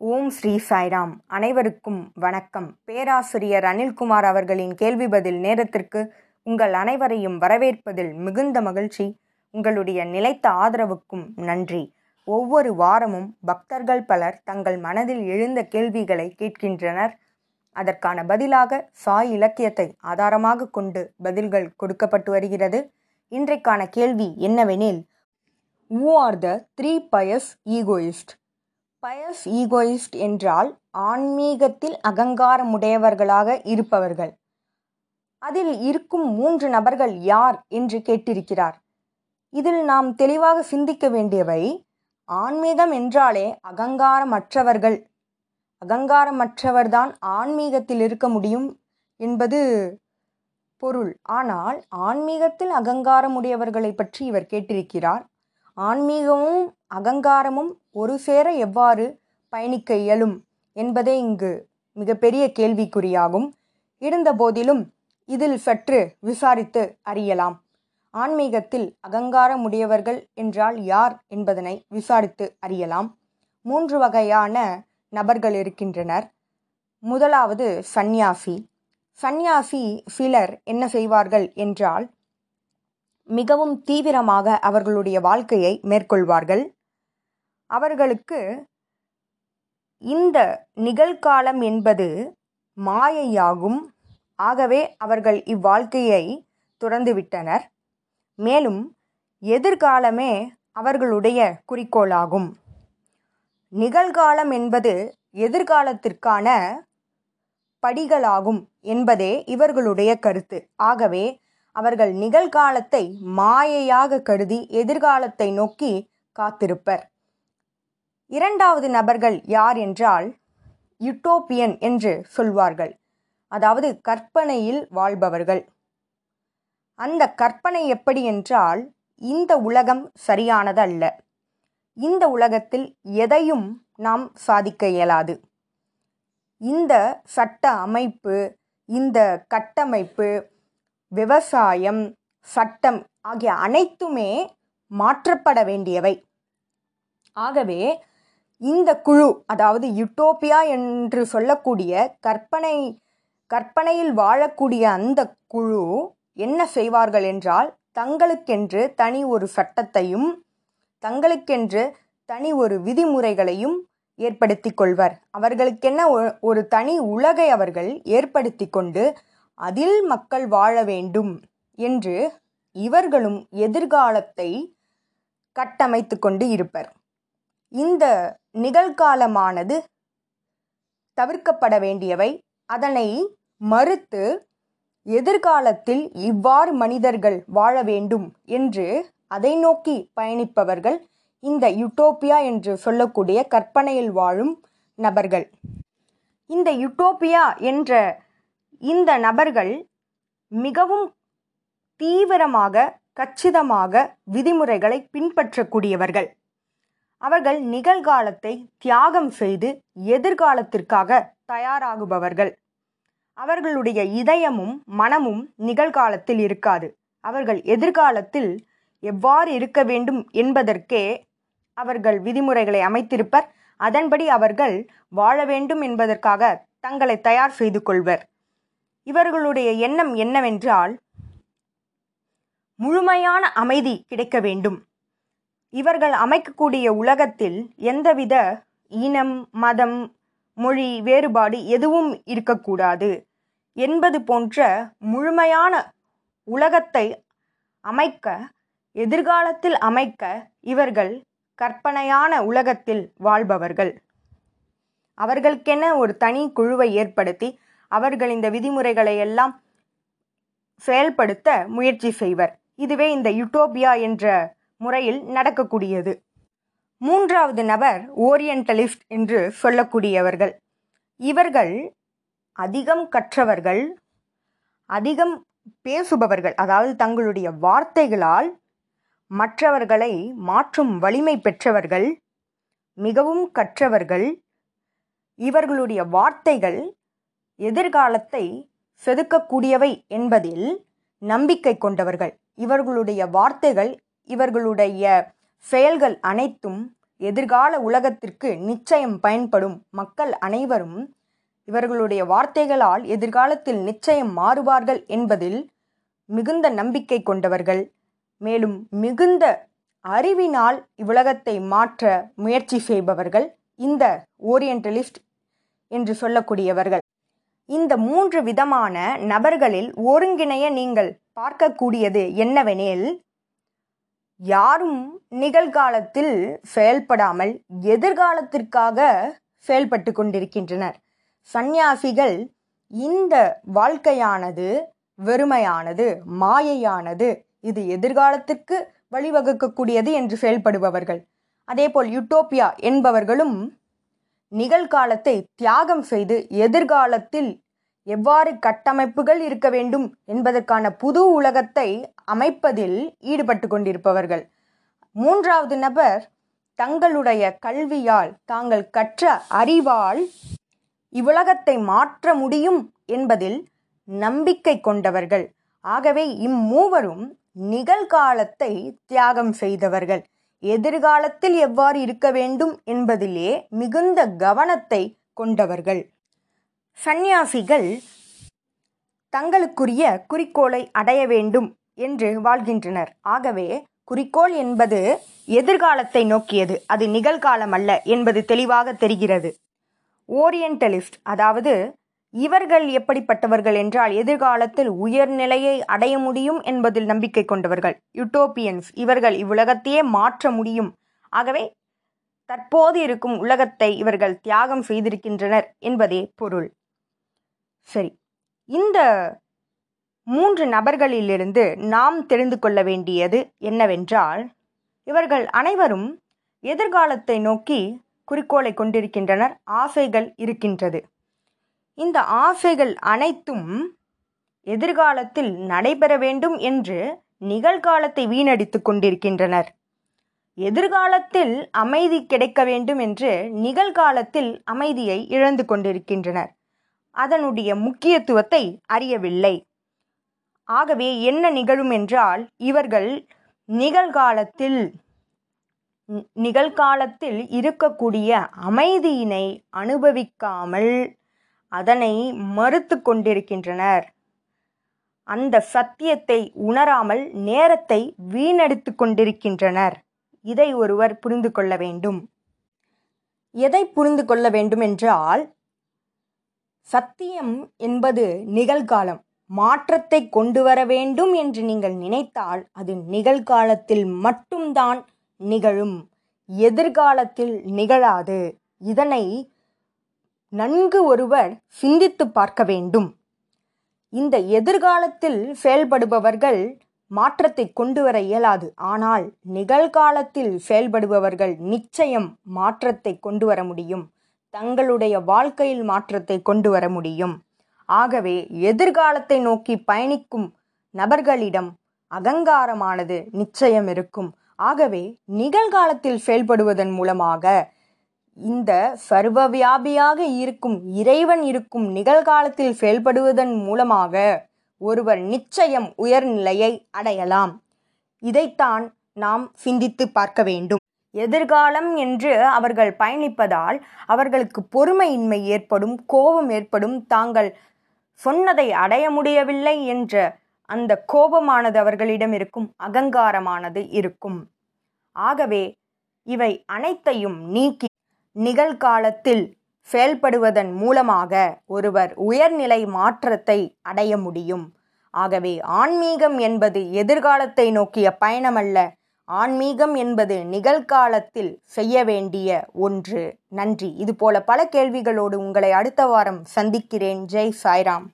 ஓம் ஸ்ரீ சாய்ராம். அனைவருக்கும் வணக்கம். பேராசிரியர் அனில்குமார் அவர்களின் கேள்வி பதில் நேரத்திற்கு உங்கள் அனைவரையும் வரவேற்பதில் மிகுந்த மகிழ்ச்சி. உங்களுடைய நிலைத்த ஆதரவுக்கும் நன்றி. ஒவ்வொரு வாரமும் பக்தர்கள் பலர் தங்கள் மனதில் எழுந்த கேள்விகளை கேட்கின்றனர். அதற்கான பதிலாக சாய் இலக்கியத்தை ஆதாரமாக கொண்டு பதில்கள் கொடுக்கப்பட்டு வருகிறது. இன்றைக்கான கேள்வி என்னவெனில் who are the three bias egoist bias egoist என்றால் ஆன்மீகத்தில் அகங்காரமுடையவர்களாக இருப்பவர்கள். அதில் இருக்கும் மூன்று நபர்கள் யார் என்று கேட்டிருக்கிறார். இதில் நாம் தெளிவாக சிந்திக்க வேண்டியவை ஆன்மீகம் என்றாலே அகங்காரமற்றவர்கள். அகங்காரமற்றவர்தான் ஆன்மீகத்தில் இருக்க முடியும் என்பது பொருள். ஆனால் ஆன்மீகத்தில் அகங்காரமுடையவர்களை பற்றி இவர் கேட்டிருக்கிறார். ஆன்மீகமும் அகங்காரமும் ஒரு சேர எவ்வாறு பயணிக்க இயலும் என்பதே இங்கு மிகப்பெரிய கேள்விக்குறியாகும். இருந்தபோதிலும் இதில் சற்று விசாரித்து அறியலாம். ஆன்மீகத்தில் அகங்காரமுடையவர்கள் என்றால் யார் என்பதனை விசாரித்து அறியலாம். மூன்று வகையான நபர்கள் இருக்கின்றனர். முதலாவது சந்நியாசி. சந்நியாசி சிலர் என்ன செய்வார்கள் என்றால் மிகவும் தீவிரமாக அவர்களுடைய வாழ்க்கையை மேற்கொள்வார்கள். அவர்களுக்கு இந்த நிகழ்காலம் என்பது மாயையாகும். ஆகவே அவர்கள் இவ்வாழ்க்கையை துறந்துவிட்டனர். மேலும் எதிர்காலமே அவர்களுடைய குறிக்கோளாகும். நிகழ்காலம் என்பது எதிர்காலத்திற்கான படிகளாகும் என்பதே இவர்களுடைய கருத்து. ஆகவே அவர்கள் நிகழ்காலத்தை மாயையாக கருதி எதிர்காலத்தை நோக்கி காத்திருப்பர். இரண்டாவது நபர்கள் யார் என்றால் யுட்டோப்பியன் என்று சொல்வார்கள். அதாவது கற்பனையில் வாழ்பவர்கள். அந்த கற்பனை எப்படி என்றால் இந்த உலகம் சரியானதல்ல. இந்த உலகத்தில் எதையும் நாம் சாதிக்க இயலாது. இந்த சட்ட அமைப்பு இந்த கட்டமைப்பு விவசாயம் சட்டம் ஆகிய அனைத்துமே மாற்றப்பட வேண்டியவை. ஆகவே இந்த குழு அதாவது யுட்டோப்பியா என்று சொல்லக்கூடிய கற்பனை கற்பனையில் வாழக்கூடிய அந்த குழு என்ன செய்வார்கள் என்றால் தங்களுக்கென்று தனி ஒரு சட்டத்தையும் தங்களுக்கென்று தனி ஒரு விதிமுறைகளையும் ஏற்படுத்தி கொள்வர். அவர்களுக்கென்ன ஒரு தனி உலகை அவர்கள் ஏற்படுத்தி கொண்டு அதில் மக்கள் வாழ வேண்டும் என்று இவர்களும் எதிர்காலத்தை கட்டமைத்து கொண்டு இருப்பர். இந்த நிகழ்காலமானது தவிர்க்கப்பட வேண்டியவை. அதனை மறுத்து எதிர்காலத்தில் இவ்வாறு மனிதர்கள் வாழ வேண்டும் என்று அதை நோக்கி பயணிப்பவர்கள் இந்த யுட்டோப்பியா என்று சொல்லக்கூடிய கற்பனையில் வாழும் நபர்கள். இந்த யுட்டோப்பியா என்ற இந்த நபர்கள் மிகவும் தீவிரமாக கச்சிதமாக விதிமுறைகளை பின்பற்றக்கூடியவர்கள். அவர்கள் நிகழ்காலத்தை தியாகம் செய்து எதிர்காலத்திற்காக தயாராகுபவர்கள். அவர்களுடைய இதயமும் மனமும் நிகழ்காலத்தில் இருக்காது. அவர்கள் எதிர்காலத்தில் எவ்வாறு இருக்க வேண்டும் என்பதற்கே அவர்கள் விதிமுறைகளை அமைத்திருப்பர். அதன்படி அவர்கள் வாழ வேண்டும் என்பதற்காக தங்களை தயார் செய்து கொள்வர். இவர்களுடைய எண்ணம் என்னவென்றால் முழுமையான அமைதி கிடைக்க வேண்டும். இவர்கள் அமைக்கக்கூடிய உலகத்தில் எந்தவித இனம் மதம் மொழி வேறுபாடு எதுவும் இருக்கக்கூடாது என்பது போன்ற முழுமையான உலகத்தை அமைக்க எதிர்காலத்தில் அமைக்க இவர்கள் கற்பனையான உலகத்தில் வாழ்பவர்கள். அவர்களுக்கென ஒரு தனி குழுவை ஏற்படுத்தி அவர்கள் இந்த விதிமுறைகளை எல்லாம் செயல்படுத்த முயற்சி செய்வர். இதுவே இந்த யுட்டோபியா என்ற முறையில் நடக்கக்கூடியது. மூன்றாவது நபர் ஓரியண்டலிஸ்ட் என்று சொல்லக்கூடியவர்கள். இவர்கள் அதிகம் கற்றவர்கள் அதிகம் பேசுபவர்கள் அதாவது தங்களுடைய வார்த்தைகளால் மற்றவர்களை மாற்றும் வலிமை பெற்றவர்கள் மிகவும் கற்றவர்கள் இவர்களுடைய வார்த்தைகள் எதிர்காலத்தை செதுக்கக்கூடியவை என்பதில் நம்பிக்கை கொண்டவர்கள். இவர்களுடைய வார்த்தைகள் இவர்களுடைய செயல்கள் அனைத்தும் எதிர்கால உலகத்திற்கு நிச்சயம் பயன்படும். மக்கள் அனைவரும் இவர்களுடைய வார்த்தைகளால் எதிர்காலத்தில் நிச்சயம் மாறுவார்கள் என்பதில் மிகுந்த நம்பிக்கை கொண்டவர்கள். மேலும் மிகுந்த அறிவினால் இவ்வுலகத்தை மாற்ற முயற்சி செய்பவர்கள். இந்த ஓரியண்டலிஸ்ட் என்று சொல்லக்கூடியவர்கள். இந்த மூன்று விதமான நபர்களில் ஒருங்கிணைய நீங்கள் பார்க்கக்கூடியது என்னவெனில் யாரும் நிகழ்காலத்தில் செயல்படாமல் எதிர்காலத்திற்காக செயல்பட்டு கொண்டிருக்கின்றனர். சந்நியாசிகள் இந்த வாழ்க்கையானது வெறுமையானது மாயையானது இது எதிர்காலத்திற்கு வழிவகுக்கக்கூடியது என்று செயல்படுபவர்கள். அதேபோல் யூட்டோப்பியா என்பவர்களும் நிகழ்காலத்தை தியாகம் செய்து எதிர்காலத்தில் எவ்வாறு கட்டமைப்புகள் இருக்க வேண்டும் என்பதற்கான புது உலகத்தை அமைப்பதில் ஈடுபட்டு கொண்டிருப்பவர்கள். மூன்றாவது நபர் தங்களுடைய கல்வியால் தாங்கள் கற்ற அறிவால் இவ்வுலகத்தை மாற்ற முடியும் என்பதில் நம்பிக்கை கொண்டவர்கள். ஆகவே இம்மூவரும் நிகழ்காலத்தை தியாகம் செய்தவர்கள். எதிர்காலத்தில் எவ்வாறு இருக்க வேண்டும் என்பதிலே மிகுந்த கவனத்தை கொண்டவர்கள். சந்நியாசிகள் தங்களுக்குரிய குறிக்கோளை அடைய வேண்டும் என்று வாழ்கின்றனர். ஆகவே குறிக்கோள் என்பது எதிர்காலத்தை நோக்கியது. அது நிகழ்காலம் அல்ல என்பது தெளிவாக தெரிகிறது. ஓரியண்டலிஸ்ட் அதாவது இவர்கள் எப்படிப்பட்டவர்கள் என்றால் எதிர்காலத்தில் உயர்நிலையை அடைய முடியும் என்பதில் நம்பிக்கை கொண்டவர்கள். யுட்டோப்பியன்ஸ் இவர்கள் இவ்வுலகத்தையே மாற்ற முடியும். ஆகவே தற்போது இருக்கும் உலகத்தை இவர்கள் தியாகம் செய்திருக்கின்றனர் என்பதே பொருள். சரி. இந்த மூன்று நபர்களிலிருந்து நாம் தெரிந்து கொள்ள வேண்டியது என்னவென்றால் இவர்கள் அனைவரும் எதிர்காலத்தை நோக்கி குறிக்கோளை கொண்டிருக்கின்றனர் ஆசைகள் இருக்கின்றது. இந்த ஆசைகள் அனைத்தும் எதிர்காலத்தில் நடைபெற வேண்டும் என்று நிகழ்காலத்தை வீணடித்துக் கொண்டிருக்கின்றனர். எதிர்காலத்தில் அமைதி கிடைக்க வேண்டும் என்று நிகழ்காலத்தில் அமைதியை இழந்து கொண்டிருக்கின்றனர். அதனுடைய முக்கியத்துவத்தை அறியவில்லை. ஆகவே என்ன நிகழும் என்றால் இவர்கள் நிகழ்காலத்தில் நிகழ்காலத்தில் இருக்கக்கூடிய அமைதியினை அனுபவிக்காமல் அதனை மறுத்து கொண்டிருக்கின்றனர். அந்த சத்தியத்தை உணராமல் நேரத்தை வீணடித்து கொண்டிருக்கின்றனர். இதை ஒருவர் புரிந்து கொள்ள வேண்டும். எதை புரிந்து கொள்ள வேண்டும் என்றால் சத்தியம் என்பது நிகழ்காலம். மாற்றத்தை கொண்டு வர வேண்டும் என்று நீங்கள் நினைத்தால் அது நிகழ்காலத்தில் மட்டும்தான் நிகழும். எதிர்காலத்தில் நிகழாது. இதனை நன்கு ஒருவர் சிந்தித்து பார்க்க வேண்டும். இந்த எதிர்காலத்தில் செயல்படுபவர்கள் மாற்றத்தை கொண்டு வர இயலாது. ஆனால் நிகழ்காலத்தில் செயல்படுபவர்கள் நிச்சயம் மாற்றத்தை கொண்டு வர முடியும். தங்களுடைய வாழ்க்கையில் மாற்றத்தை கொண்டு வர முடியும். ஆகவே எதிர்காலத்தை நோக்கி பயணிக்கும் நபர்களிடம் அகங்காரமானது நிச்சயம் இருக்கும். ஆகவே நிகழ்காலத்தில் செயல்படுவதன் மூலமாக இந்த சர்வவியாபியாக இருக்கும் இறைவன் இருக்கும் நிகழ்காலத்தில் செயல்படுவதன் மூலமாக ஒருவர் நிச்சயம் உயர்நிலையை அடையலாம். இதைத்தான் நாம் சிந்தித்து பார்க்க வேண்டும். எதிர்காலம் என்று அவர்கள் பயணிப்பதால் அவர்களுக்கு பொறுமையின்மை ஏற்படும் கோபம் ஏற்படும். தாங்கள் சொன்னதை அடைய முடியவில்லை என்ற அந்த கோபமானது அவர்களிடம் இருக்கும் அகங்காரமானது இருக்கும். ஆகவே இவை அனைத்தையும் நீக்கி நிகழ்காலத்தில் செயல்படுவதன் மூலமாக ஒருவர் உயர்நிலை மாற்றத்தை அடைய முடியும். ஆகவே ஆன்மீகம் என்பது எதிர்காலத்தை நோக்கிய பயணமல்ல. ஆன்மீகம் என்பது நிகழ்காலத்தில் செய்ய வேண்டிய ஒன்று. நன்றி. இதுபோல பல கேள்விகளோடு உங்களை அடுத்த வாரம் சந்திக்கிறேன். ஜெய் சாய்ராம்.